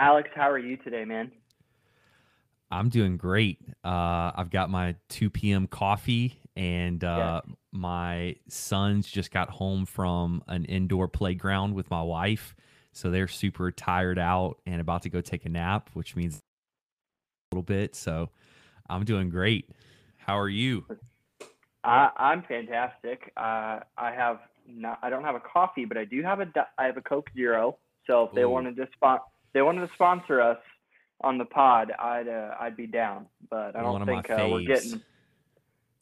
Alex, how are you today, man? I'm doing great. Uh, I've got my 2 p.m. coffee, and uh, yeah. my sons just got home from an indoor playground with my wife. So they're super tired out and about to go take a nap, which means a little bit. So I'm doing great. How are you? I, I'm fantastic. Uh, I have not. I don't have a coffee, but I do have a. I have a Coke Zero. So if they Ooh. wanted to spot, they wanted to sponsor us on the pod, I'd uh, I'd be down. But I don't think uh, we're getting.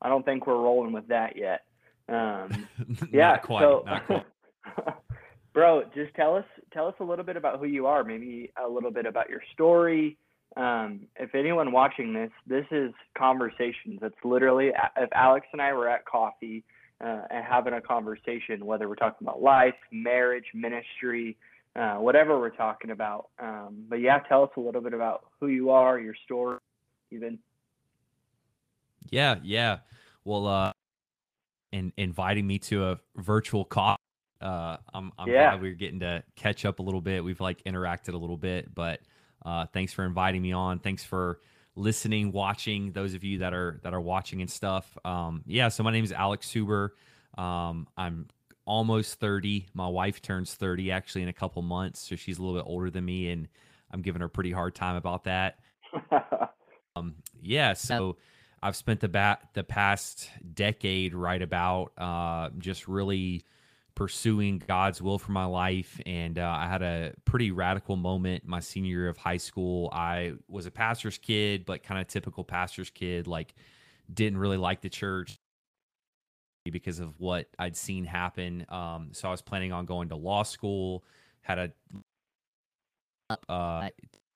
I don't think we're rolling with that yet. Um, yeah, quite. So, not quite. bro, just tell us tell us a little bit about who you are. Maybe a little bit about your story. Um, if anyone watching this, this is conversations. It's literally if Alex and I were at coffee uh, and having a conversation, whether we're talking about life, marriage, ministry, uh, whatever we're talking about. Um, but yeah, tell us a little bit about who you are, your story, even. Yeah, yeah. Well, uh, in inviting me to a virtual call. Uh, I'm, I'm yeah. glad we are getting to catch up a little bit. We've like interacted a little bit, but uh, thanks for inviting me on. Thanks for listening, watching. Those of you that are that are watching and stuff. Um, yeah. So my name is Alex Suber. Um, I'm almost 30. My wife turns 30 actually in a couple months, so she's a little bit older than me, and I'm giving her a pretty hard time about that. um, yeah, so I've spent the bat the past decade right about uh, just really pursuing God's will for my life, and uh, I had a pretty radical moment my senior year of high school. I was a pastor's kid, but kind of typical pastor's kid, like didn't really like the church because of what I'd seen happen. Um, so I was planning on going to law school, had a uh,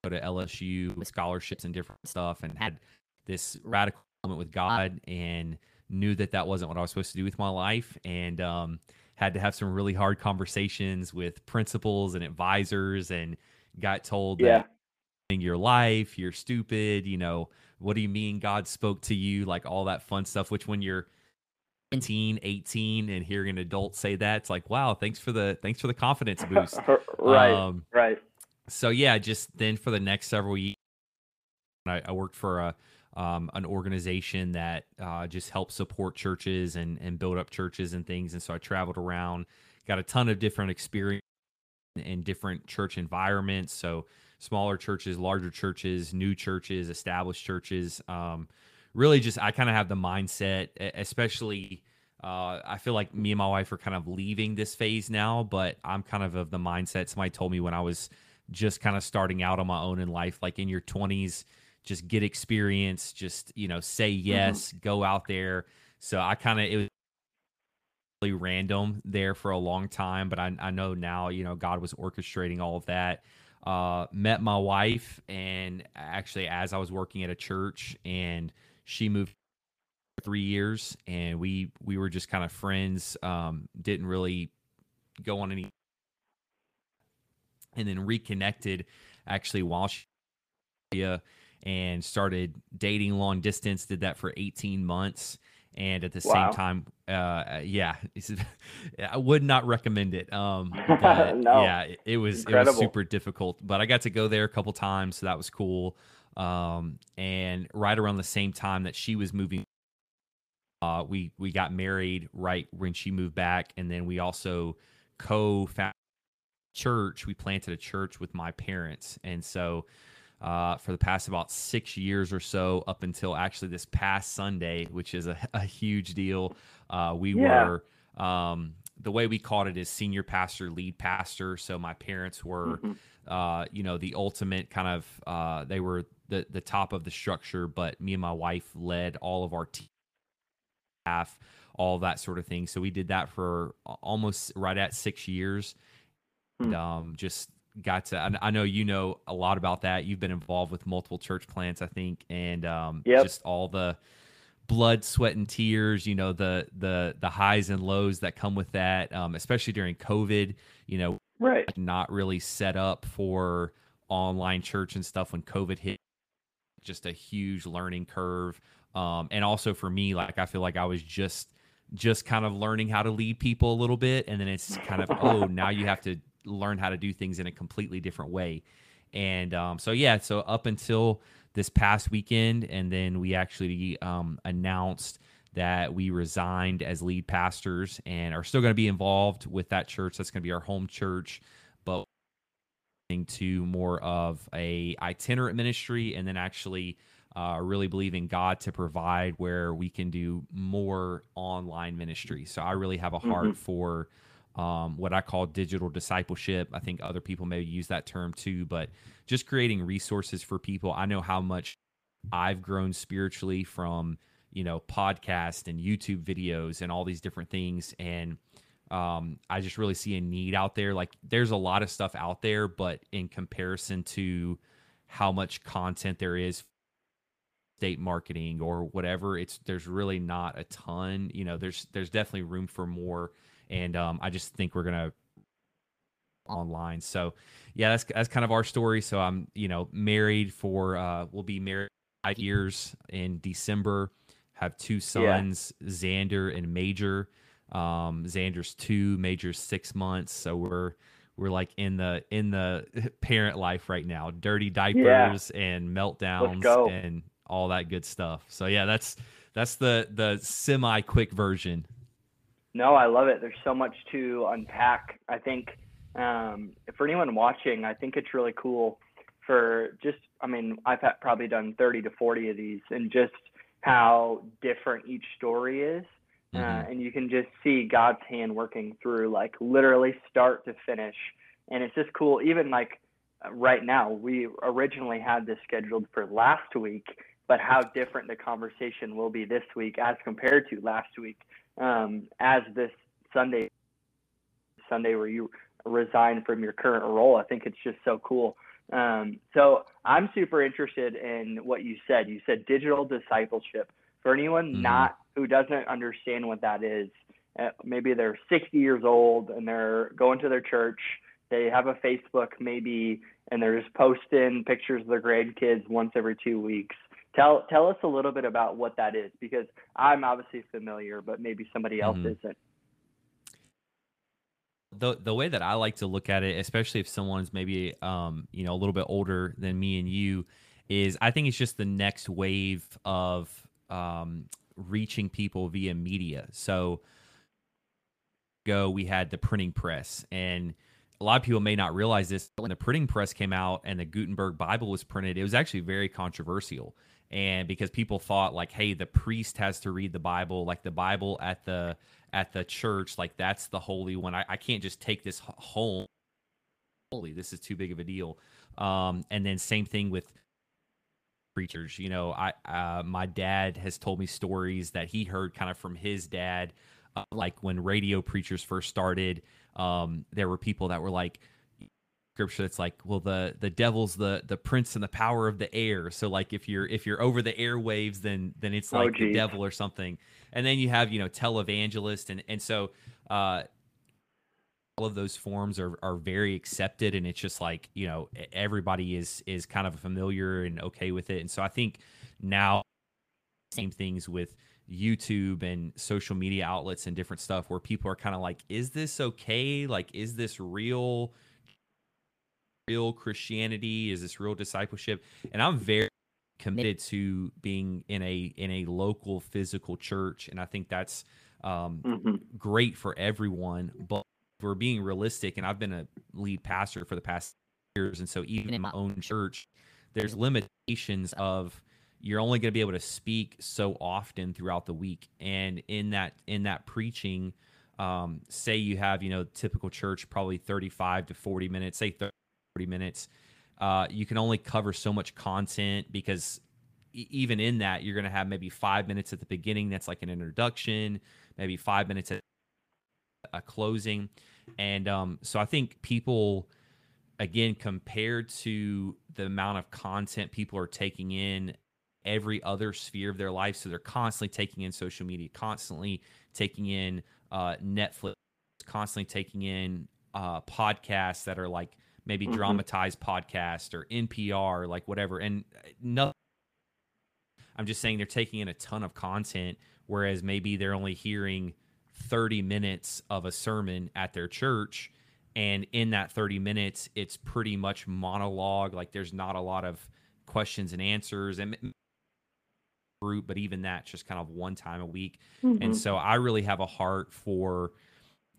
go to LSU with scholarships and different stuff, and had this radical moment with God, and knew that that wasn't what I was supposed to do with my life, and um, had to have some really hard conversations with principals and advisors, and got told yeah. that your life, you're stupid. You know, what do you mean God spoke to you? Like all that fun stuff. Which when you're 17 18 and hearing an adult say that it's like wow thanks for the thanks for the confidence boost. Right um, right. so yeah just then for the next several years i, I worked for a um, an organization that uh, just helps support churches and and build up churches and things and so i traveled around got a ton of different experience in different church environments so smaller churches larger churches new churches established churches um, really just I kind of have the mindset, especially. Uh, I feel like me and my wife are kind of leaving this phase now, but I'm kind of of the mindset. Somebody told me when I was just kind of starting out on my own in life, like in your 20s, just get experience, just you know, say mm-hmm. yes, mm-hmm. go out there. So I kind of it was really random there for a long time, but I, I know now, you know, God was orchestrating all of that. Uh, met my wife, and actually, as I was working at a church, and she moved three years, and we we were just kind of friends. Um, didn't really go on any, and then reconnected actually while she and started dating long distance. Did that for eighteen months and at the wow. same time uh yeah i would not recommend it um no. yeah it, it was Incredible. it was super difficult but i got to go there a couple times so that was cool um, and right around the same time that she was moving, uh, we we got married right when she moved back, and then we also co-founded church. We planted a church with my parents, and so uh, for the past about six years or so, up until actually this past Sunday, which is a, a huge deal. Uh, we yeah. were um, the way we called it is senior pastor, lead pastor. So my parents were, mm-hmm. uh, you know, the ultimate kind of. Uh, they were the the top of the structure, but me and my wife led all of our team staff, all that sort of thing. So we did that for almost right at six years. Hmm. And, um, just got to. I, I, know you know a lot about that. You've been involved with multiple church plants, I think, and um, yep. just all the blood, sweat, and tears. You know the the the highs and lows that come with that, um, especially during COVID. You know, right? Not really set up for online church and stuff when COVID hit just a huge learning curve. Um, and also for me, like I feel like I was just just kind of learning how to lead people a little bit, and then it's kind of oh now you have to learn how to do things in a completely different way. And um, so yeah, so up until this past weekend, and then we actually um, announced that we resigned as lead pastors and are still going to be involved with that church. That's going to be our home church, but to more of a itinerant ministry and then actually uh, really believe in God to provide where we can do more online ministry. So I really have a heart mm-hmm. for um, what I call digital discipleship. I think other people may use that term too, but just creating resources for people. I know how much I've grown spiritually from you know podcast and YouTube videos and all these different things, and um, I just really see a need out there. Like there's a lot of stuff out there, but in comparison to how much content there is state marketing or whatever it's there's really not a ton you know there's there's definitely room for more and um, i just think we're gonna online so yeah that's that's kind of our story so i'm you know married for uh we'll be married five years in december have two sons yeah. xander and major um xander's two major's six months so we're we're like in the in the parent life right now dirty diapers yeah. and meltdowns and all that good stuff. So yeah, that's that's the the semi quick version. No, I love it. There's so much to unpack. I think um, for anyone watching, I think it's really cool for just. I mean, I've had, probably done 30 to 40 of these, and just how different each story is. Uh, mm-hmm. Uh, and you can just see God's hand working through, like literally start to finish. And it's just cool. Even like right now, we originally had this scheduled for last week, but how different the conversation will be this week as compared to last week. Um, as this Sunday, Sunday where you resign from your current role, I think it's just so cool. Um, so I'm super interested in what you said. You said digital discipleship. For anyone mm-hmm. not who doesn't understand what that is, uh, maybe they're 60 years old and they're going to their church. They have a Facebook maybe, and they're just posting pictures of their grandkids once every two weeks. Tell tell us a little bit about what that is because I'm obviously familiar, but maybe somebody else mm-hmm. isn't. The the way that I like to look at it, especially if someone's maybe um, you know, a little bit older than me and you, is I think it's just the next wave of um, reaching people via media. So go we had the printing press and a lot of people may not realize this when the printing press came out and the Gutenberg Bible was printed, it was actually very controversial. And because people thought like hey the priest has to read the bible like the bible at the at the church like that's the holy one. I, I can't just take this home. Holy this is too big of a deal. Um, and then same thing with preachers you know i uh, my dad has told me stories that he heard kind of from his dad uh, like when radio preachers first started um, there were people that were like scripture that's like well the the devil's the the prince and the power of the air. So like if you're if you're over the airwaves then then it's oh, like oh, the devil or something. And then you have you know televangelist and and so uh all of those forms are are very accepted and it's just like you know everybody is is kind of familiar and okay with it and so i think now same things with YouTube and social media outlets and different stuff where people are kind of like, is this okay? Like, is this real? real Christianity? Is this real discipleship? And I'm very committed to being in a in a local physical church, and I think that's um, mm-hmm. great for everyone. But we're being realistic, and I've been a lead pastor for the past years, and so even in my own church, there's limitations of you're only going to be able to speak so often throughout the week, and in that in that preaching. Um, say you have, you know, typical church, probably 35 to 40 minutes, say 30 40 minutes. Uh, you can only cover so much content because even in that, you're going to have maybe five minutes at the beginning. That's like an introduction, maybe five minutes at a closing. And um, so I think people, again, compared to the amount of content people are taking in every other sphere of their life, so they're constantly taking in social media, constantly taking in uh, Netflix, constantly taking in uh, podcasts that are like maybe mm-hmm. dramatized podcast or NPR, like whatever. And uh, no, I'm just saying they're taking in a ton of content, whereas maybe they're only hearing 30 minutes of a sermon at their church. and in that 30 minutes it's pretty much monologue like there's not a lot of questions and answers and group but even that's just kind of one time a week mm-hmm. and so i really have a heart for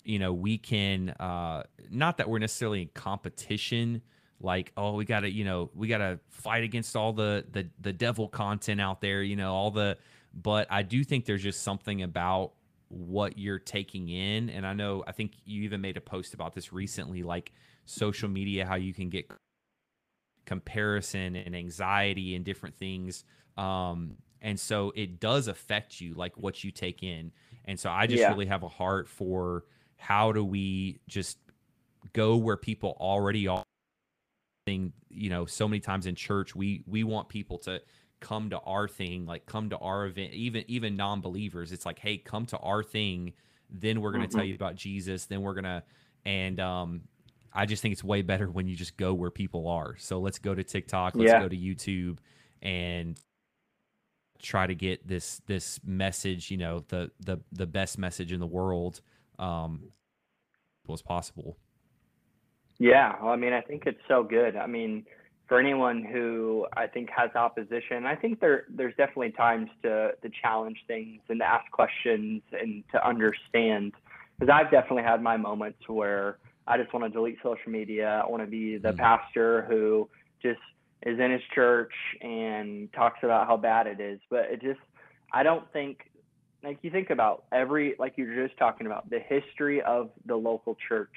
you know we can uh not that we're necessarily in competition like oh we gotta you know we gotta fight against all the the the devil content out there you know all the but i do think there's just something about what you're taking in. And i know i think you even made a post about this recently like social media how you can get comparison and anxiety and different things. Um and so it does affect you like what you take in. And so i just yeah. really have a heart for how do we just go where people already are. Thing you know so many times in church we we want people to come to our thing, like come to our event, even even non-believers. It's like, hey, come to our thing, then we're gonna mm-hmm. tell you about Jesus, then we're gonna and um I just think it's way better when you just go where people are. So let's go to TikTok, let's yeah. go to YouTube and try to get this this message, you know, the the the best message in the world um as possible. Yeah, well, I mean, I think it's so good. I mean, for anyone who I think has opposition, I think there there's definitely times to to challenge things and to ask questions and to understand. Because I've definitely had my moments where I just want to delete social media. I want to be the mm-hmm. pastor who just is in his church and talks about how bad it is. But it just I don't think like you think about every like you are just talking about the history of the local church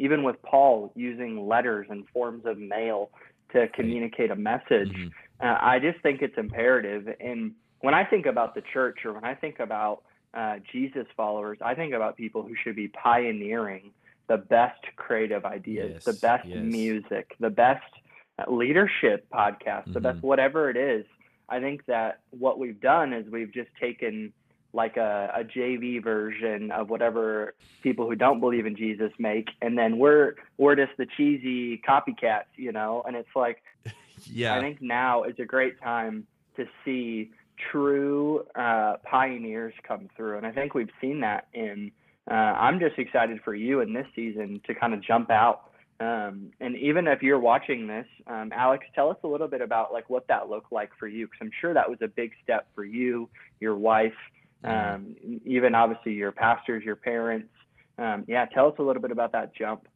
even with Paul using letters and forms of mail to communicate a message. Mm-hmm. Uh, I just think it's imperative. And when I think about the church or when I think about uh, Jesus followers, I think about people who should be pioneering the best creative ideas, yes, the best yes. music, the best uh, leadership podcast, mm-hmm. the best mm-hmm. whatever it is. I think that what we've done is we've just taken like a, a JV version of whatever people who don't believe in Jesus make, and then we're we're just the cheesy copycats, you know. And it's like, yeah, I think now is a great time to see true uh, pioneers come through, and I think we've seen that in. Uh, I'm just excited for you in this season to kind of jump out. Um, and even if you're watching this, um, Alex, tell us a little bit about like what that looked like for you, because I'm sure that was a big step for you, your wife. Um, even obviously your pastors, your parents. Um, yeah, tell us a little bit about that jump.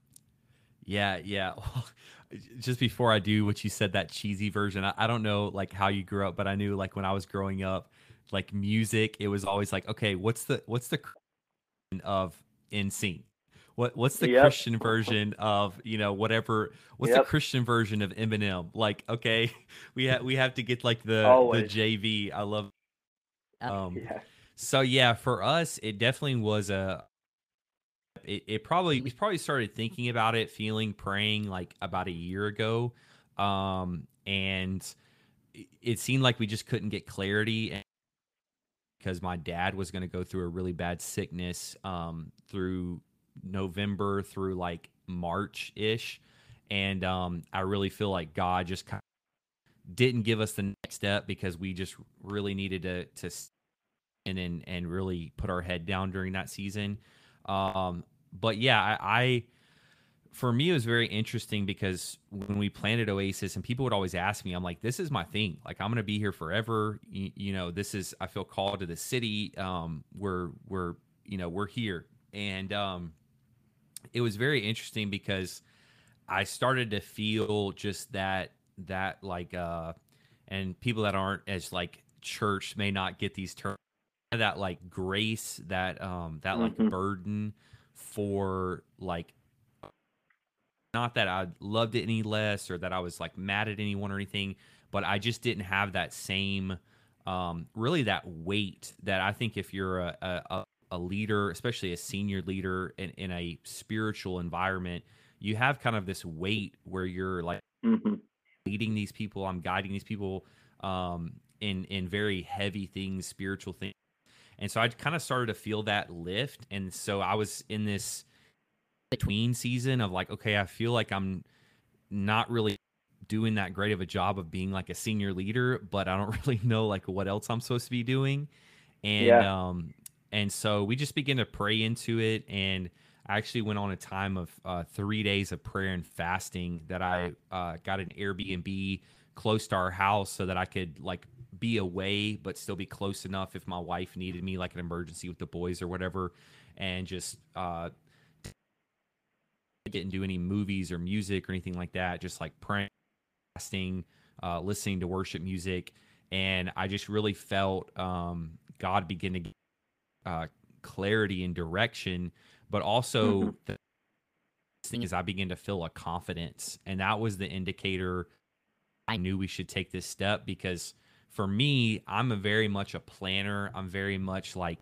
Yeah, yeah. just before I do what you said, that cheesy version, I, I, don't know like how you grew up, but I knew like when I was growing up, like music, it was always like, okay, what's the what's the of NSYNC? What what's the yep. Christian version of you know whatever? What's yep. the Christian version of Eminem? Like, okay, we have we have to get like the Always. the JV. I love. Um, yeah. So yeah, for us, it definitely was a. It, it probably we probably started thinking about it, feeling, praying like about a year ago, um, and it seemed like we just couldn't get clarity because my dad was going to go through a really bad sickness um, through November through like March ish, and um, I really feel like God just kind of didn't give us the next step because we just really needed to to and and, and really put our head down during that season. Um, but yeah, I, I for me it was very interesting because when we planted Oasis and people would always ask me, I'm like, this is my thing. Like I'm gonna be here forever. You, you know, this is I feel called to the city. Um, we're we're you know we're here, and um, it was very interesting because I started to feel just that that like uh, and people that aren't as like church may not get these terms that like grace, that um that like mm-hmm. burden for like not that I loved it any less or that I was like mad at anyone or anything, but I just didn't have that same um really that weight that I think if you're a a, a leader, especially a senior leader in, in a spiritual environment, you have kind of this weight where you're like mm-hmm. leading these people, I'm guiding these people um in in very heavy things, spiritual things and so I kind of started to feel that lift. And so I was in this between season of like, okay, I feel like I'm not really doing that great of a job of being like a senior leader, but I don't really know like what else I'm supposed to be doing. And yeah. um and so we just began to pray into it and I actually went on a time of uh, three days of prayer and fasting that I uh, got an Airbnb close to our house so that I could like be away but still be close enough if my wife needed me like an emergency with the boys or whatever and just uh didn't do any movies or music or anything like that just like praying fasting uh listening to worship music and I just really felt um God begin to get uh clarity and direction but also mm-hmm. the thing is I began to feel a confidence and that was the indicator I knew we should take this step because for me, I'm a very much a planner. I'm very much like,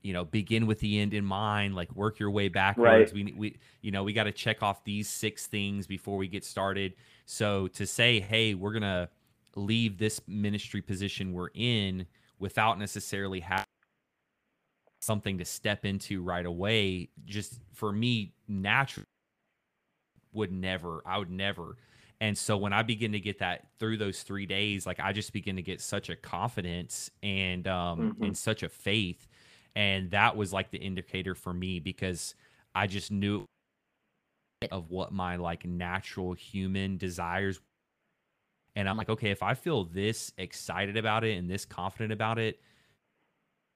you know, begin with the end in mind, like work your way backwards. Right. We we you know, we got to check off these six things before we get started. So to say, "Hey, we're going to leave this ministry position we're in without necessarily having something to step into right away just for me naturally would never I would never and so when I begin to get that through those three days, like I just begin to get such a confidence and um mm-hmm. and such a faith. And that was like the indicator for me because I just knew of what my like natural human desires and I'm like, okay, if I feel this excited about it and this confident about it,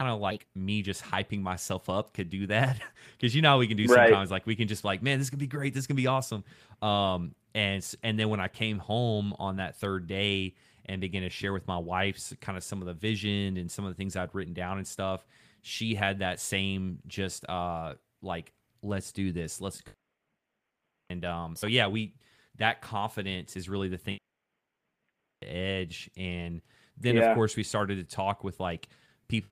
kind of like me just hyping myself up could do that because you know we can do sometimes right. like we can just like man this is gonna be great this is gonna be awesome um and and then when I came home on that third day and began to share with my wife kind of some of the vision and some of the things I'd written down and stuff, she had that same just uh like let's do this, let's and um so yeah, we that confidence is really the thing edge and then yeah. of course we started to talk with like people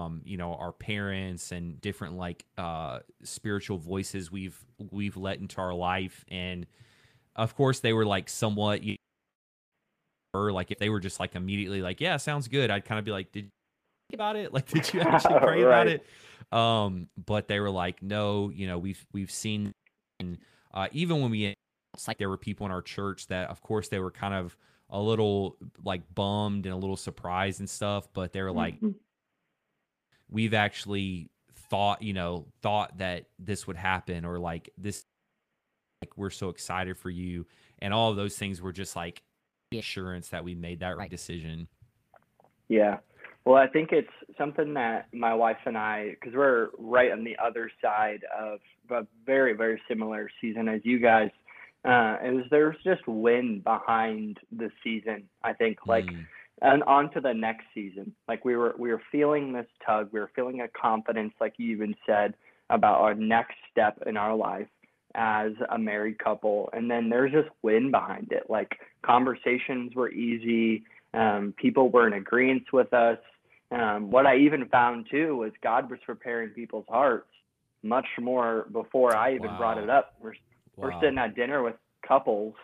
um, you know, our parents and different like uh, spiritual voices we've we've let into our life, and of course they were like somewhat, or like if they were just like immediately like, yeah, sounds good, I'd kind of be like, did you think about it? Like, did you actually pray right. about it? Um, but they were like, no, you know, we've we've seen, and uh, even when we, it's like there were people in our church that, of course, they were kind of a little like bummed and a little surprised and stuff, but they were like. Mm-hmm we've actually thought, you know, thought that this would happen or like this like we're so excited for you and all of those things were just like assurance that we made that right decision. Yeah. Well, I think it's something that my wife and I, because we're right on the other side of a very, very similar season as you guys, uh, is there's just wind behind the season. I think like mm and on to the next season. Like we were we were feeling this tug, we were feeling a confidence, like you even said, about our next step in our life as a married couple. And then there's this wind behind it. Like conversations were easy, um, people were in agreement with us. Um, what I even found too was God was preparing people's hearts much more before I even wow. brought it up. We're wow. we're sitting at dinner with couples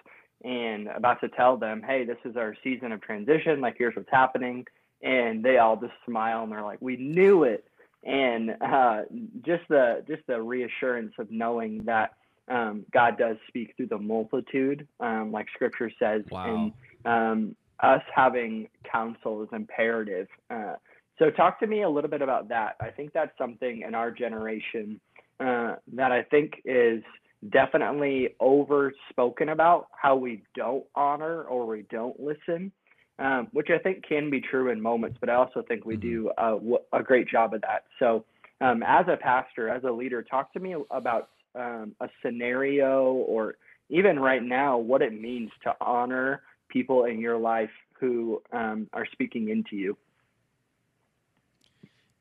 and about to tell them, hey, this is our season of transition. Like, here's what's happening. And they all just smile and they're like, we knew it. And uh, just the just the reassurance of knowing that um, God does speak through the multitude, um, like Scripture says, wow. and um, us having counsel is imperative. Uh, so, talk to me a little bit about that. I think that's something in our generation uh, that I think is definitely over spoken about how we don't honor or we don't listen, um, which I think can be true in moments, but I also think we mm-hmm. do a, a, great job of that. So, um, as a pastor, as a leader, talk to me about um, a scenario or even right now what it means to honor people in your life who um, are speaking into you.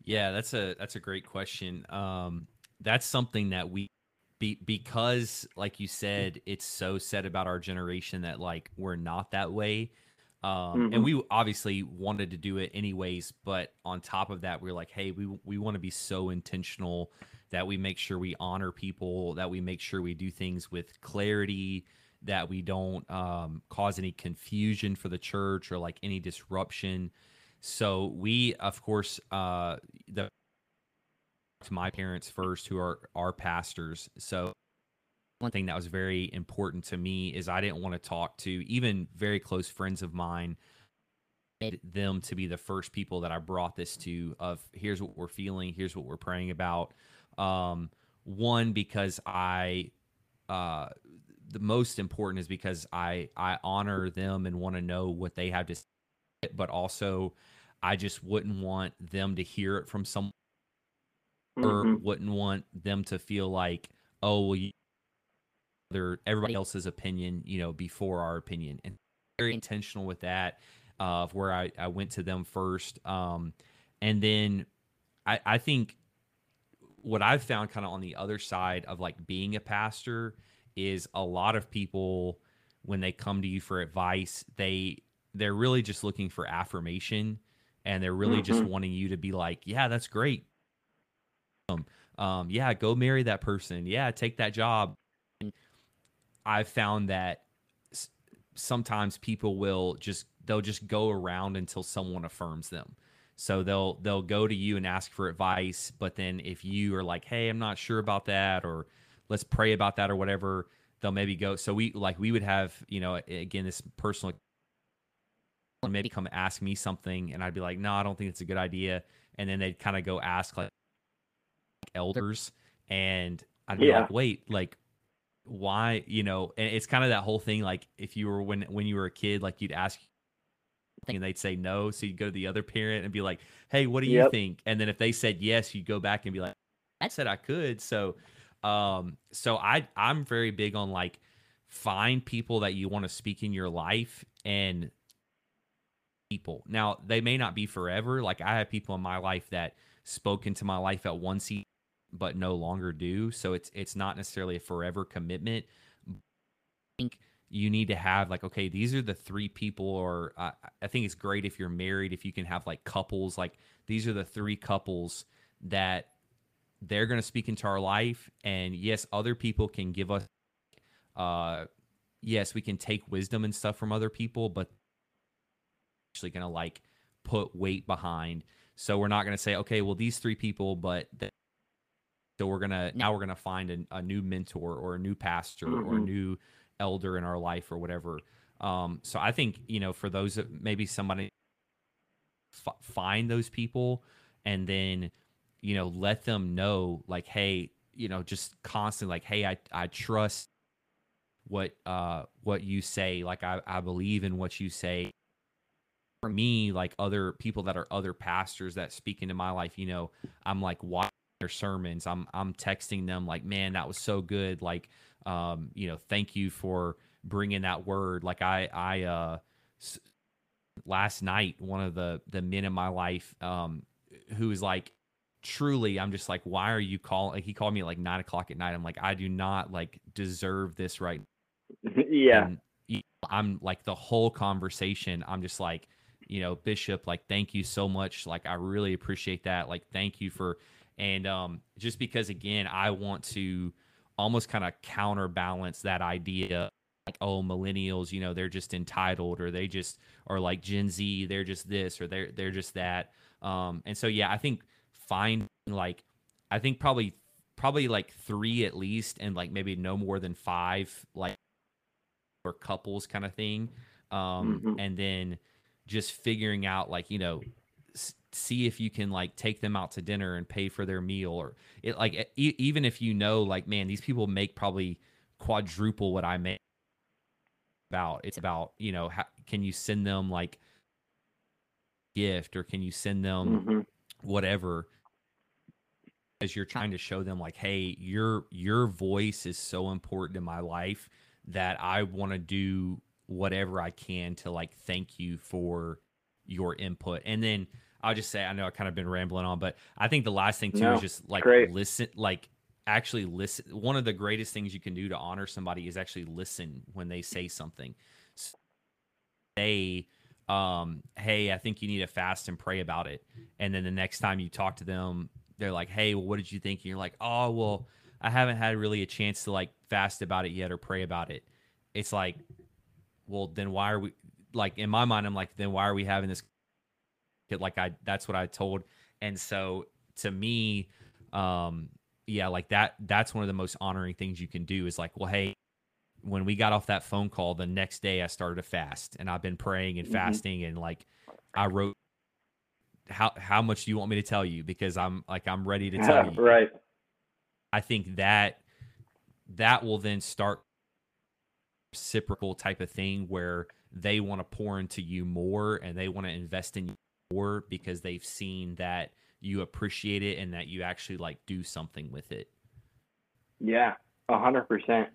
Yeah, that's a that's a great question. Um, that's something that we be, because like you said it's so said about our generation that like we're not that way um, mm-hmm. and we obviously wanted to do it anyways but on top of that we are like hey we we want to be so intentional that we make sure we honor people that we make sure we do things with clarity that we don't um, cause any confusion for the church or like any disruption so we of course uh the to my parents first, who are our pastors. So one thing that was very important to me is I didn't want to talk to even very close friends of mine them to be the first people that I brought this to of here's what we're feeling, here's what we're praying about. Um, one because I uh the most important is because I I honor them and want to know what they have to say, but also I just wouldn't want them to hear it from someone mm-hmm. or wouldn't want them to feel like, oh well you everybody else's opinion, you know, before our opinion. And very intentional with that, uh, of where I, I went to them first. Um and then I, I think what I've found kind of on the other side of like being a pastor is a lot of people when they come to you for advice, they they're really just looking for affirmation and they're really mm-hmm. just wanting you to be like, yeah, that's great. Um, um, yeah, go marry that person. Yeah, take that job. I've found that sometimes people will just they'll just go around until someone affirms them. So they'll they'll go to you and ask for advice, but then if you are like, "Hey, I'm not sure about that," or "Let's pray about that," or whatever, they'll maybe go. So we like we would have you know again this personal maybe come ask me something, and I'd be like, "No, I don't think it's a good idea," and then they'd kind of go ask like elders, and I'd be yeah. like, "Wait, like." why you know and it's kind of that whole thing like if you were when when you were a kid like you'd ask and they'd say no. So you'd go to the other parent and be like, "Hey, what do you think?" And then if they said yes, you'd go back and be like, "I said I could." So, um, so I I'm very big on like find people that you want to speak in your life and people. Now they may not be forever. Like I have people in my life that spoke into my life at one seat but no longer do. So it's it's not necessarily a forever commitment. I think you need to have like okay these are the three people or i think it's great if you're married if you can have like couples like these are the three couples that they're going to speak into our life and yes other people can give us uh yes we can take wisdom and stuff from other people but actually going to like put weight behind so we're not going to say okay well these three people but th- so we're gonna now we're gonna find a, a new mentor or a new pastor mm-hmm. or a mm-hmm. new elder in our life or whatever. Um, so I think you know for those that maybe somebody f- find those people and then you know let them know like hey you know just constantly like hey I I trust what uh what you say like I I believe in what you say for me like other people that are other pastors that speak into my life you know I'm like watching their sermons I'm I'm texting them like man that was so good like um, you know, thank you for bringing that word. Like I, I, uh, s- last night, one of the the men in my life, um, who is like, truly, I'm just like, why are you calling? Like he called me at like nine o'clock at night. I'm like, I do not like deserve this right. yeah. And I'm like the whole conversation. I'm just like, you know, Bishop, like, thank you so much. Like, I really appreciate that. Like, thank you for, and um, just because again, I want to almost kind of counterbalance that idea like oh millennials you know they're just entitled or they just are like gen z they're just this or they're they're just that um and so yeah i think finding like i think probably probably like three at least and like maybe no more than five like or couples kind of thing um mm-hmm. and then just figuring out like you know see if you can like take them out to dinner and pay for their meal or it like e- even if you know like man these people make probably quadruple what I make about it's about you know how, can you send them like gift or can you send them mm-hmm. whatever as you're trying to show them like hey your your voice is so important in my life that I want to do whatever I can to like thank you for your input and then I'll just say I know I kind of been rambling on, but I think the last thing too no, is just like great. listen, like actually listen. One of the greatest things you can do to honor somebody is actually listen when they say something. Say, um, hey, I think you need to fast and pray about it. And then the next time you talk to them, they're like, hey, well, what did you think? And you're like, oh, well, I haven't had really a chance to like fast about it yet or pray about it. It's like, well, then why are we like in my mind? I'm like, then why are we having this like I that's what I told. And so to me, um, yeah, like that that's one of the most honoring things you can do is like, well, hey, when we got off that phone call, the next day I started a fast and I've been praying and mm-hmm. fasting and like I wrote how how much do you want me to tell you? Because I'm like I'm ready to tell you. right. I think that that will then start reciprocal type of thing where they want to pour into you more and they want to invest in you more because they've seen that you appreciate it and that you actually like do something with it. Yeah, a hundred percent.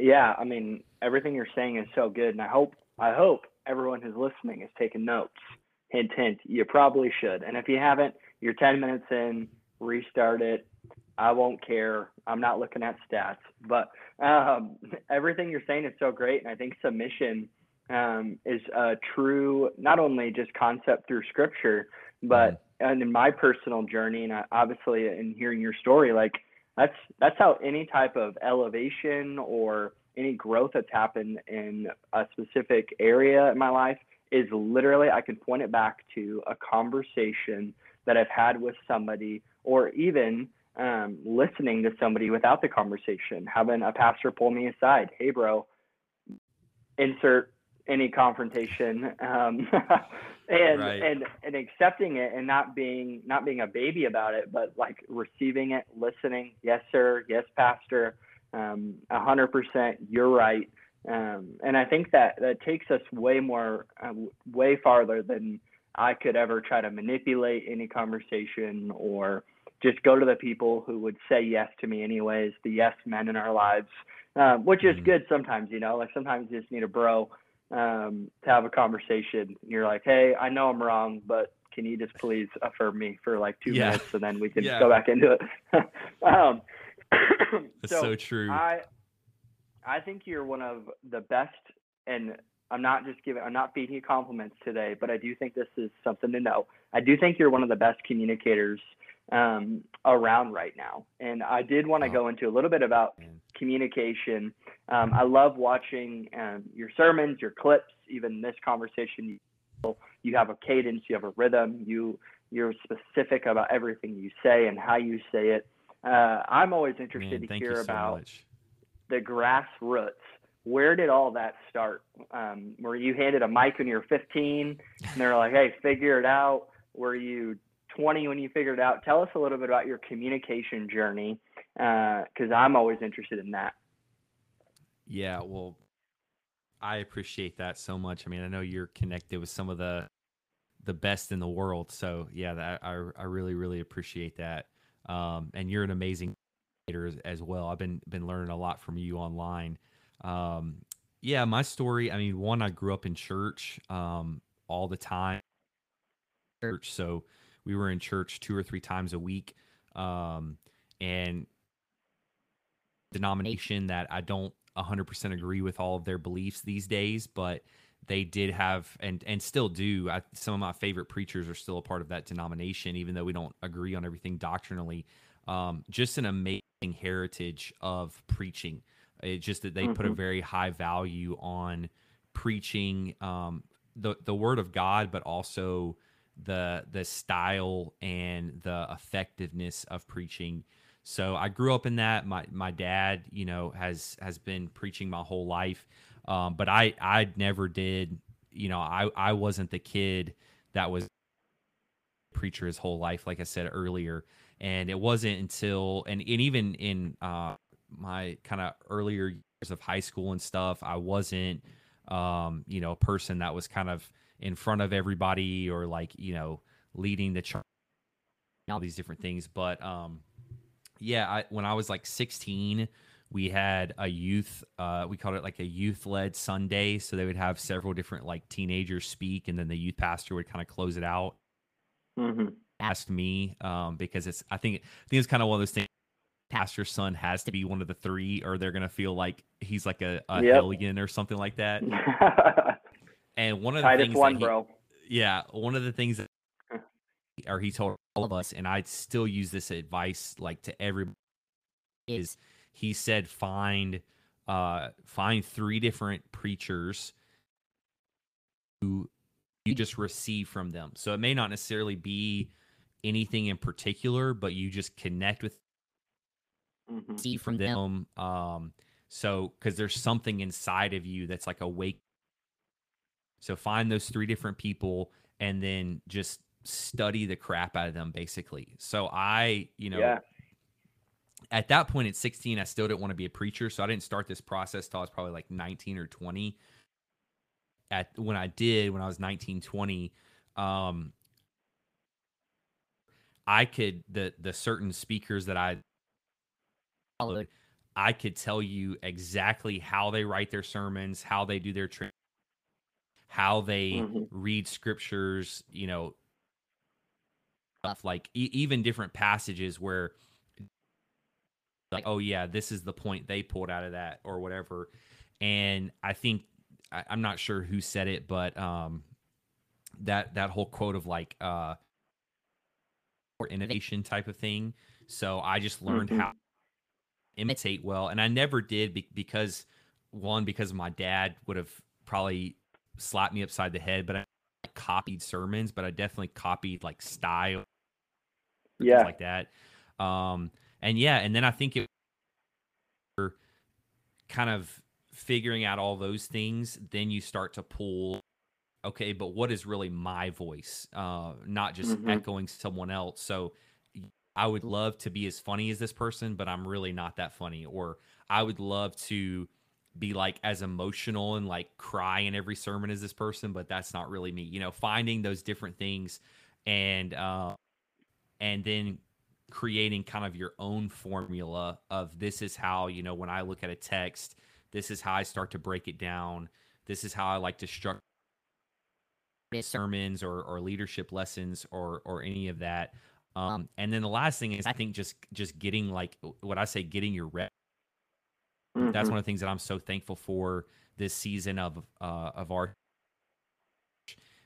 Yeah, I mean everything you're saying is so good, and I hope I hope everyone who's listening is taking notes. Hint, hint. You probably should, and if you haven't, you're ten minutes in. Restart it. I won't care. I'm not looking at stats, but um, everything you're saying is so great, and I think submission um, is a true not only just concept through scripture, but mm-hmm. and in my personal journey, and obviously in hearing your story, like that's that's how any type of elevation or any growth that's happened in a specific area in my life is literally I can point it back to a conversation that I've had with somebody, or even um, listening to somebody without the conversation, having a pastor pull me aside, hey, bro, insert any confrontation, um, and right. and and accepting it and not being not being a baby about it, but like receiving it, listening, yes, sir, yes, pastor, um, a hundred percent, you're right. Um, and I think that that takes us way more, uh, way farther than I could ever try to manipulate any conversation or just go to the people who would say yes to me anyways, the yes men in our lives, uh, which is mm-hmm. good sometimes, you know, like sometimes you just need a bro um, to have a conversation. You're like, hey, I know I'm wrong, but can you just please affirm me for like two yeah. minutes and then we can yeah. go back into it. um, That's so, so true. I I think you're one of the best, and I'm not just giving, I'm not feeding you compliments today, but I do think this is something to know. I do think you're one of the best communicators um, around right now. And I did want to oh. go into a little bit about Man. Communication. Um, I love watching um, your sermons, your clips, even this conversation. You have a cadence, you have a rhythm, you you're specific about everything you say and how you say it. Uh, I'm always interested Man, to hear so about much. the grassroots. Where did all that start? Um, were you handed a mic when you were 15 and they're like, "Hey, figure it out"? Were you 20 when you figured it out. Tell us a little bit about your communication journey, because uh, I'm always interested in that. Yeah, well, I appreciate that so much. I mean, I know you're connected with some of the the best in the world, so yeah, that, I I really really appreciate that. Um, and you're an amazing as, as well. I've been been learning a lot from you online. Um, yeah, my story. I mean, one, I grew up in church um, all the time. Church, so we were in church two or three times a week um, and denomination that i don't 100% agree with all of their beliefs these days but they did have and and still do I, some of my favorite preachers are still a part of that denomination even though we don't agree on everything doctrinally um, just an amazing heritage of preaching it's just that they mm-hmm. put a mm-hmm. very high value on preaching um, the the word of god but also the the style and the effectiveness of preaching. So I grew up in that. My my dad, you know, has has been preaching my whole life, um, but I I never did. You know, I I wasn't the kid that was preacher his whole life, like I said earlier. And it wasn't until and, and even in uh, my kind of earlier years of high school and stuff, I wasn't um, you know, a person that was kind of in front of everybody or like you know leading the charge all these different things but um yeah I, when i was like 16 we had a youth uh, we called it like a youth led sunday so they would have several different like teenagers speak and then the youth pastor would kind of close it out mm-hmm. asked me um, because it's i think i think it's kind of one of those things pastor's son has to be one of the three or they're gonna feel like he's like a, a yep. hellion or something like that And one of the Titus things one, he, bro. Yeah, one of the things that or he told all of us, and I still use this advice like to everybody is he said find uh find three different preachers who you just receive from them. So it may not necessarily be anything in particular, but you just connect with mm-hmm. see from them. Um so because there's something inside of you that's like awake so find those three different people and then just study the crap out of them basically. So I, you know, yeah. at that point at 16, I still didn't want to be a preacher. So I didn't start this process till I was probably like 19 or 20. At when I did, when I was 19, 20, um, I could the the certain speakers that I followed, I could tell you exactly how they write their sermons, how they do their training, how they mm-hmm. read scriptures, you know, stuff like e- even different passages where like oh yeah this is the point they pulled out of that or whatever and i think I, am not sure who said it but um that that whole quote of like uh or innovation type of thing so i just learned mm-hmm. how imitate well and i never did be- because one because my dad would have probably slapped me upside the head but i copied sermons but i definitely copied like style yeah like that um and yeah, and then I think it kind of figuring out all those things, then you start to pull okay, but what is really my voice? Uh, not just mm-hmm. echoing someone else. So I would love to be as funny as this person, but I'm really not that funny. Or I would love to be like as emotional and like cry in every sermon as this person, but that's not really me. You know, finding those different things and uh, and then creating kind of your own formula of this is how, you know, when I look at a text, this is how I start to break it down. This is how I like to structure sermons or, or leadership lessons or or any of that. Um, and then the last thing is I think just just getting like what I say, getting your rep. Mm-hmm. That's one of the things that I'm so thankful for this season of uh, of our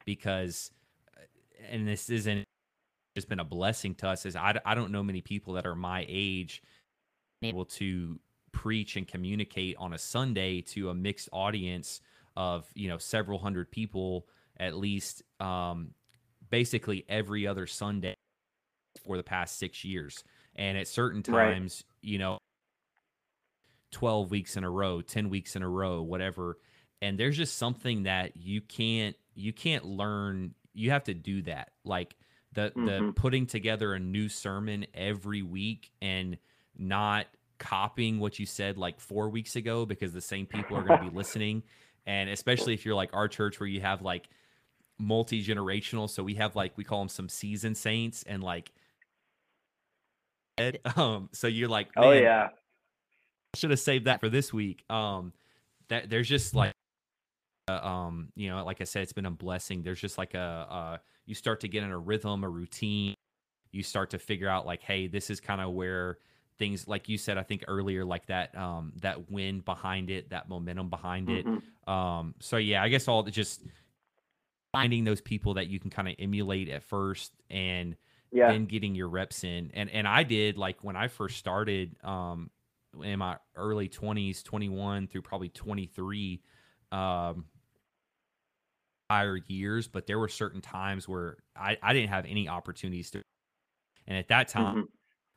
because, and this isn't just been a blessing to us is I, I don't know many people that are my age able to preach and communicate on a Sunday to a mixed audience of you know several hundred people at least um, basically every other Sunday for the past six years and at certain times right. you know 12 weeks in a row 10 weeks in a row whatever. And there's just something that you can't you can't learn you have to do that. Like the mm-hmm. the putting together a new sermon every week and not copying what you said like four weeks ago because the same people are going to be listening. And especially if you're like our church where you have like multi-generational so we have like we call them some season saints and like um so you're like oh yeah should have saved that for this week um that there's just like uh, um you know like i said it's been a blessing there's just like a, uh, you start to get in a rhythm, a routine. You start to figure out like, hey, this is kind of where things like you said, I think earlier, like that um that wind behind it, that momentum behind mm-hmm. it. Um so yeah, I guess all just finding those people that you can kind of emulate at first and yeah. then getting your reps in. And and I did like when I first started um in my early 20s, 21 through probably 23 um entire years, but there were certain times where I, I didn't have any opportunities to. And at that time,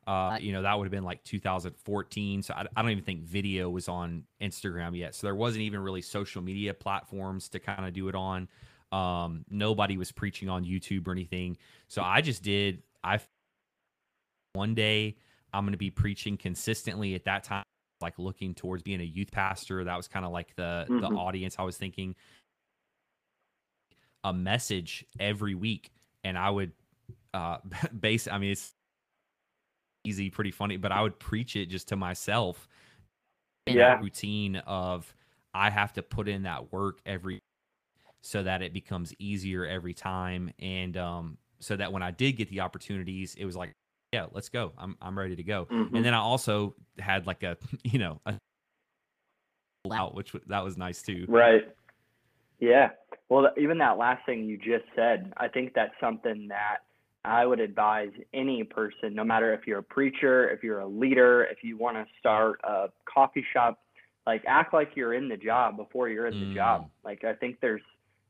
mm-hmm. uh, you know, that would have been like 2014. So I, I don't even think video was on Instagram yet. So there wasn't even really social media platforms to kind of do it on. Um, nobody was preaching on YouTube or anything. So I just did. I one day I'm going to be preaching consistently at that time like looking towards being a youth pastor that was kind of like the mm-hmm. the audience i was thinking a message every week, and I would uh, base. I mean, it's easy, pretty funny, but I would preach it just to myself. In yeah. routine of I have to put in that work every so that it becomes easier every time and um so that when I did get the opportunities it was like yeah let's go I'm I'm ready to go mm-hmm. and then I also had like a you know a out which that was nice too right yeah. Well, even that last thing you just said, I think that's something that I would advise any person, no matter if you're a preacher, if you're a leader, if you want to start a coffee shop, like act like you're in the job before you're in mm. the job. Like I think there's,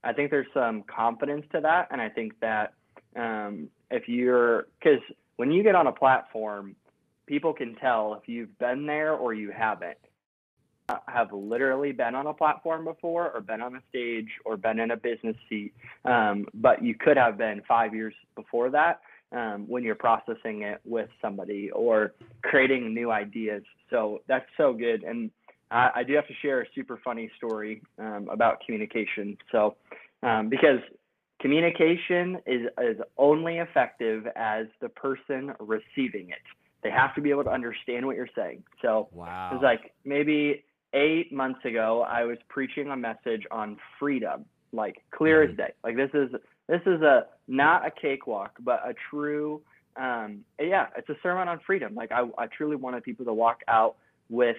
I think there's some confidence to that, and I think that um, if you're, because when you get on a platform, people can tell if you've been there or you haven't have literally been on a platform before or been on a stage or been in a business seat um, but you could have been five years before that um, when you're processing it with somebody or creating new ideas. So that's so good. And I, I do have to share a super funny story um, about communication. So um, because communication is is only effective as the person receiving it. They have to be able to understand what you're saying. So wow. it was like maybe eight months ago, I was preaching a message on freedom, like clear mm-hmm. as day. Like this is this is a not a cakewalk, but a true um, yeah, it's a sermon on freedom. Like I, I truly wanted people to walk out with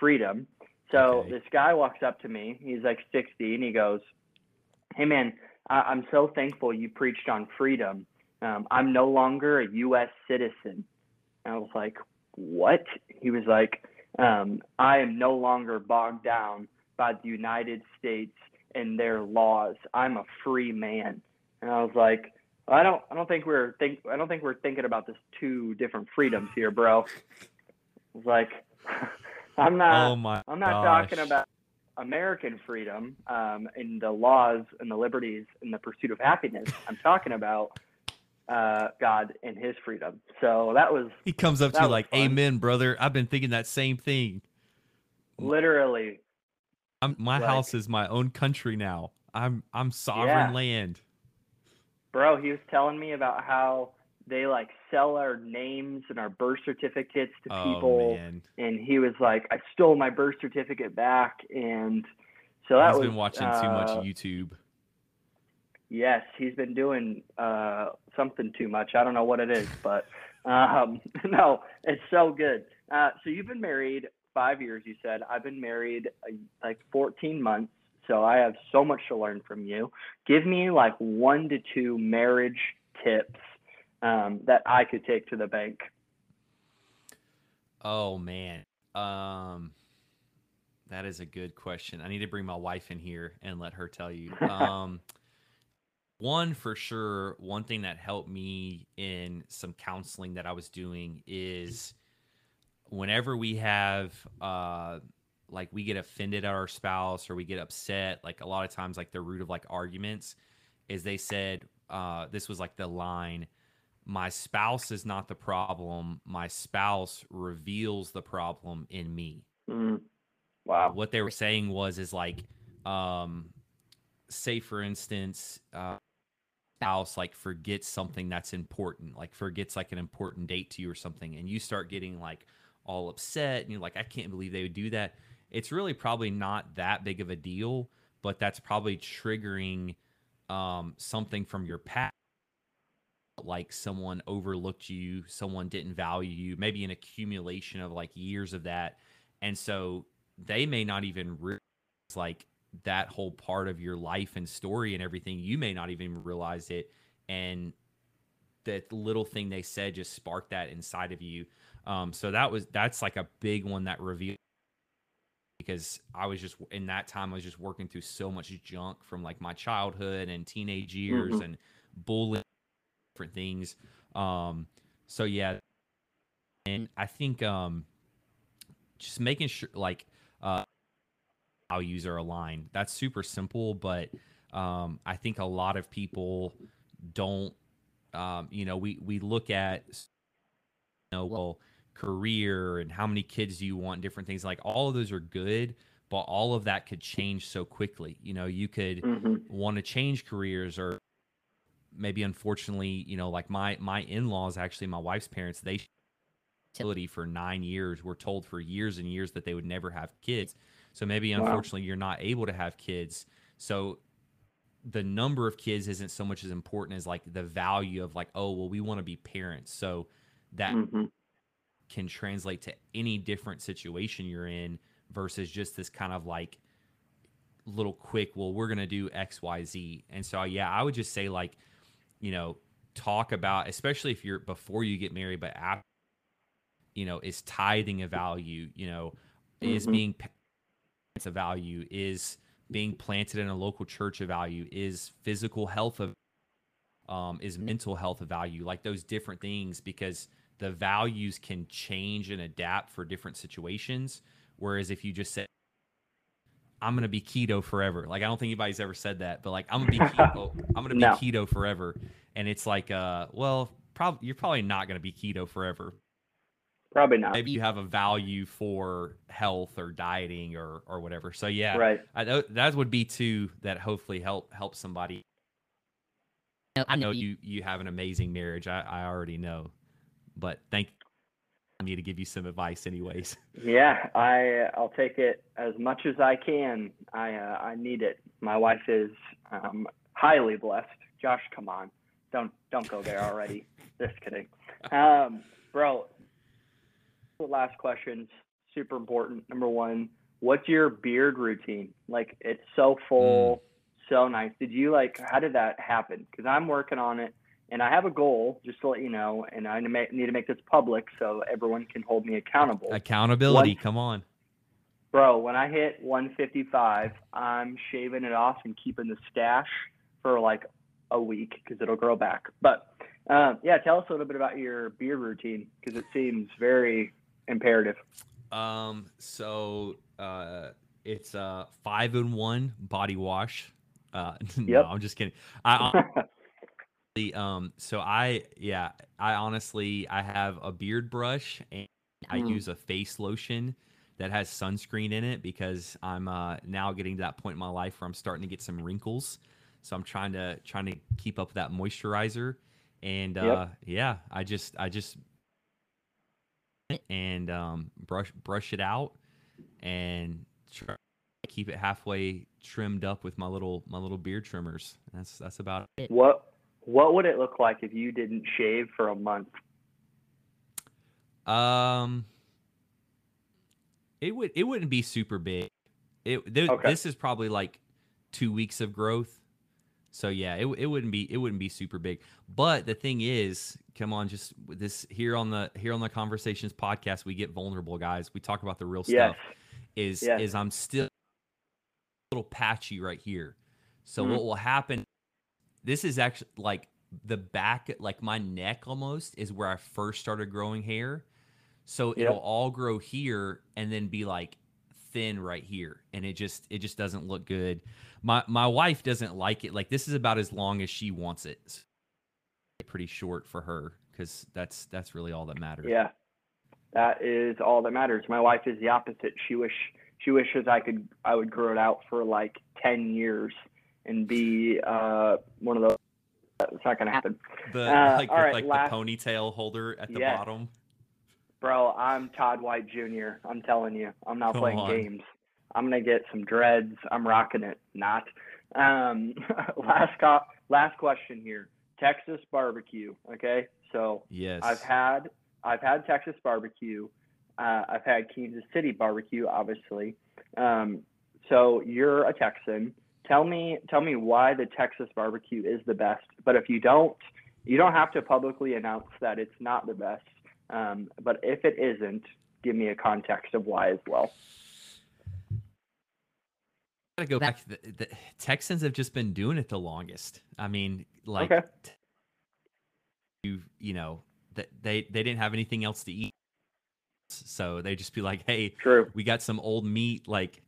freedom. So okay. this guy walks up to me. He's like 60, and he goes, "Hey man, I, am so thankful you preached on freedom. Um, I'm no longer a U.S. citizen." And I was like, "What?" He was like, um, "I am no longer bogged down by the United States and their laws. I'm a free man." And I was like, I don't I don't think we're think I don't think we're thinking about this two different freedoms here, bro. It's like I'm not oh my I'm not gosh. talking about American freedom um, and the laws and the liberties and the pursuit of happiness. I'm talking about uh, God and His freedom. So that was. He comes up to you like, fun. "Amen, brother." I've been thinking that same thing. Literally. I'm, my like, house is my own country now. I'm I'm sovereign yeah. land bro, he was telling me about how they like sell our names and our birth certificates to oh, people, man. and he was like, I stole my birth certificate back, and so that he's was been watching uh, too much uh, YouTube. Yes, he's been doing uh, something too much. I don't know what it is, but um, no, it's so good. Uh, so you've been married five years, you said. I've been married uh, like 14 months. So I have so much to learn from you. Give me like one to two marriage tips um, that I could take to the bank. Oh man, um, that is a good question. I need to bring my wife in here and let her tell you. Um, one for sure, one thing that helped me in some counseling that I was doing is whenever we have uh, like we get offended at our spouse or we get upset like a lot of times like the root of like arguments is they said uh this was like the line my spouse is not the problem my spouse reveals the problem in me mm. wow what they were saying was is like um say for instance uh spouse like forgets something that's important like forgets like an important date to you or something and you start getting like all upset and you're like i can't believe they would do that it's really probably not that big of a deal, but that's probably triggering um, something from your past. Like someone overlooked you, someone didn't value you, maybe an accumulation of like years of that. And so they may not even realize like that whole part of your life and story and everything. You may not even realize it. And that little thing they said just sparked that inside of you. Um, so that was that's like a big one that revealed because I was just in that time I was just working through so much junk from like my childhood and teenage years mm-hmm. and bullying different things. Um so yeah and I think um just making sure like uh values are aligned. That's super simple, but um I think a lot of people don't um you know we we look at you know well career and how many kids do you want, different things like all of those are good, but all of that could change so quickly. You know, you could mm-hmm. want to change careers or maybe unfortunately, you know, like my my in-laws actually my wife's parents, they for 9 years were told for years and years that they would never have kids. So maybe unfortunately wow. you're not able to have kids. So the number of kids isn't so much as important as like the value of like, oh, well, we want to be parents. So that mm-hmm can translate to any different situation you're in versus just this kind of like little quick well we're going to do xyz and so yeah i would just say like you know talk about especially if you're before you get married but after you know is tithing a value you know mm-hmm. is being a value is being planted in a local church a value is physical health of um, is mental health a value like those different things because the values can change and adapt for different situations. Whereas if you just say, I'm gonna be keto forever. Like I don't think anybody's ever said that, but like I'm gonna be keto. I'm gonna be no. keto forever. And it's like, uh, well, probably you're probably not going to be keto forever. Probably not. Maybe you have a value for health or dieting or or whatever. So yeah, right. I, that would be two that hopefully help help somebody. I know you you have an amazing marriage. I, I already know, but thank me to give you some advice, anyways. Yeah, I I'll take it as much as I can. I uh, I need it. My wife is um, highly blessed. Josh, come on, don't don't go there already. Just kidding, um, bro. Last questions, super important. Number one, what's your beard routine? Like, it's so full, mm. so nice. Did you like? How did that happen? Because I'm working on it and I have a goal, just to let you know, and I need to make this public so everyone can hold me accountable. Accountability, come on. Bro, when I hit 155, I'm shaving it off and keeping the stash for like a week because it'll grow back. But um, yeah, tell us a little bit about your beard routine because it seems very imperative. Um, so uh, it's a five in one body wash. Uh, no, yep. I'm just kidding. I, um so i yeah i honestly i have a beard brush and i mm. use a face lotion that has sunscreen in it because i'm uh now getting to that point in my life where i'm starting to get some wrinkles so i'm trying to trying to keep up with that moisturizer and uh yep. yeah i just i just and um brush brush it out and try keep it halfway trimmed up with my little my little beard trimmers that's that's about it what what would it look like if you didn't shave for a month? Um, it would it wouldn't be super big. It th- okay. this is probably like two weeks of growth. So yeah, it, it wouldn't be it wouldn't be super big. But the thing is, come on, just this here on the here on the conversations podcast, we get vulnerable, guys. We talk about the real yes. stuff. Is yes. is I'm still a little patchy right here. So mm-hmm. what will happen this is actually like the back, like my neck almost is where I first started growing hair. So yep. it'll all grow here and then be like thin right here, and it just it just doesn't look good. My my wife doesn't like it. Like this is about as long as she wants it. Pretty short for her because that's that's really all that matters. Yeah, that is all that matters. My wife is the opposite. She wish she wishes I could I would grow it out for like ten years and be uh, one of those. It's not going to happen. The uh, like, the, right, like last, the ponytail holder at the bottom. Bro, I'm Todd White Jr. I'm telling you, I'm not playing on. games. I'm gonna get some dreads. I'm rocking it. Not. Um, last co- last question here. Texas barbecue. Okay, so yes, I've had I've had Texas barbecue. Uh, I've had Kansas City barbecue, obviously. Um, so you're a Texan. Tell me, tell me why the Texas barbecue is the best. But if you don't, you don't have to publicly announce that it's not the best. Um, but if it isn't, give me a context of why as well. I gotta go back. The, the, Texans have just been doing it the longest. I mean, like okay. you, you know, that they they didn't have anything else to eat, so they just be like, "Hey, True. we got some old meat. Like,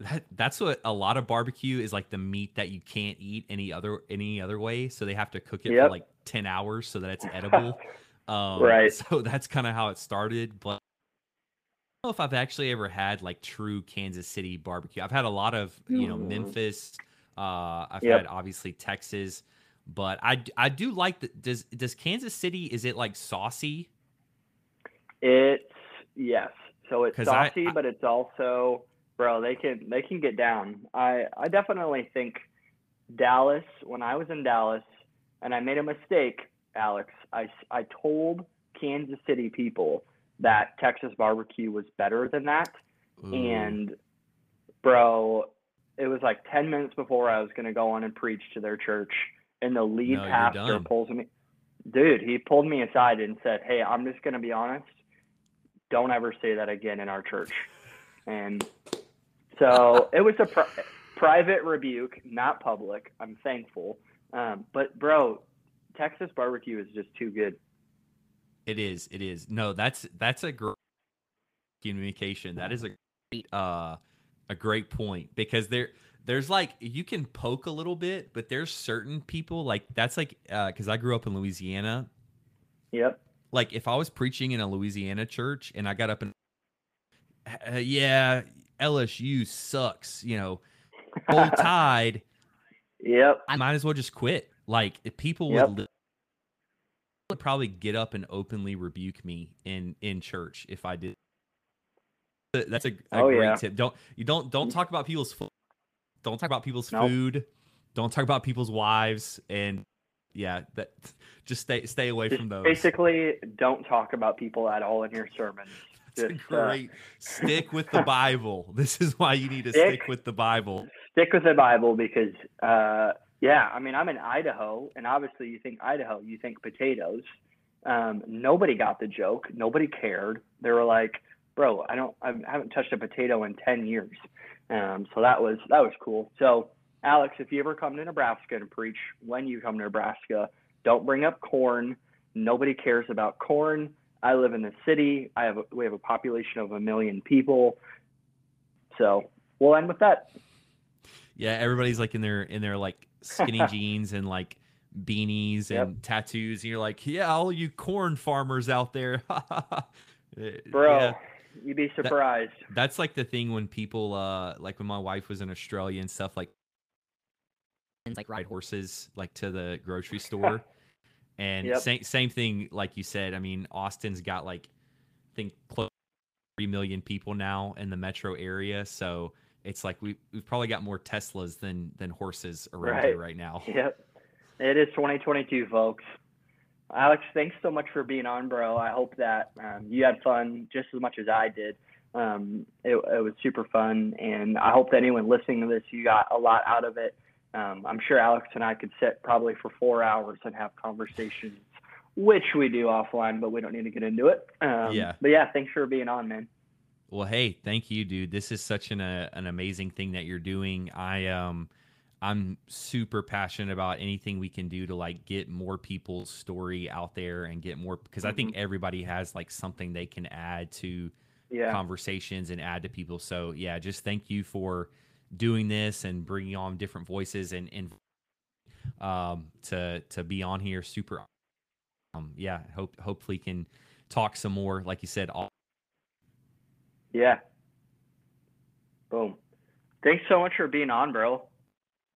that, that's what a lot of barbecue is like the meat that you can't eat any other any other way so they have to cook it yep. for like 10 hours so that it's edible um, right so that's kind of how it started but I don't know if I've actually ever had like true Kansas City barbecue. I've had a lot of, you know, mm. Memphis. Uh, I've yep. had obviously Texas, but I, I do like the, does, does Kansas City, is it like saucy? It's yes. So it's saucy, I, I, but it's also bro, they can they can get down. I I definitely think Dallas. When I was in Dallas, and I made a mistake, Alex. I I told Kansas City people that Texas barbecue was better than that, Ooh. and bro, it was like ten minutes before I was gonna go on and preach to their church, and the lead no, pastor pulls me. Dude, he pulled me aside and said, "Hey, I'm just gonna be honest. Don't ever say that again in our church." And so it was a pri- private rebuke, not public. I'm thankful. Um, but bro, Texas barbecue is just too good. It is. It is. No, that's that's a great communication. That is a great, uh, a great point because there there's like you can poke a little bit, but there's certain people like that's like because uh, I grew up in Louisiana, Yep. Like if I was preaching in a Louisiana church and I got up and uh, yeah, LSU sucks, you know, full tide. Yep. I might as well just quit. Like if people yep. would, would probably get up and openly rebuke me in in church if I did. That's a, a oh, great yeah. tip. Don't you don't don't talk about people's don't talk about people's nope. food. Don't talk about people's wives and yeah, that just stay stay away just from those. Basically, don't talk about people at all in your sermons. That's just, uh, great. Uh, stick with the Bible. This is why you need to stick, stick with the Bible. Stick with the Bible because uh, yeah, I mean I'm in Idaho, and obviously you think Idaho, you think potatoes. Um, nobody got the joke. Nobody cared. They were like, "Bro, I don't, I haven't touched a potato in ten years." Um, so that was that was cool. So Alex, if you ever come to Nebraska and preach, when you come to Nebraska, don't bring up corn. Nobody cares about corn. I live in the city. I have a, we have a population of a million people. So we'll end with that. Yeah, everybody's like in their in their like skinny jeans and like beanies and yep. tattoos. And you're like, yeah, all you corn farmers out there. Bro, yeah. you'd be surprised. That, that's like the thing when people uh like when my wife was in Australia and stuff like like ride horses like to the grocery store. And yep. same same thing like you said. I mean, Austin's got like I think close three million people now in the metro area, so it's like we we've probably got more Teslas than than horses around right. here right now. Yep, it is 2022, folks. Alex, thanks so much for being on, bro. I hope that um, you had fun just as much as I did. Um, it, it was super fun, and I hope that anyone listening to this, you got a lot out of it. Um, I'm sure Alex and I could sit probably for four hours and have conversations, which we do offline, but we don't need to get into it. Um, yeah. But yeah, thanks for being on, man. Well, hey, thank you, dude. This is such an uh, an amazing thing that you're doing. I um, I'm super passionate about anything we can do to like get more people's story out there and get more because mm-hmm. I think mm-hmm. everybody has like something they can add to yeah. conversations and add to people. So yeah, just thank you for doing this and bringing on different voices and, and um, to to be on here. Super. Um, yeah, hope hopefully can talk some more. Like you said. All- yeah. Boom. Thanks so much for being on, bro.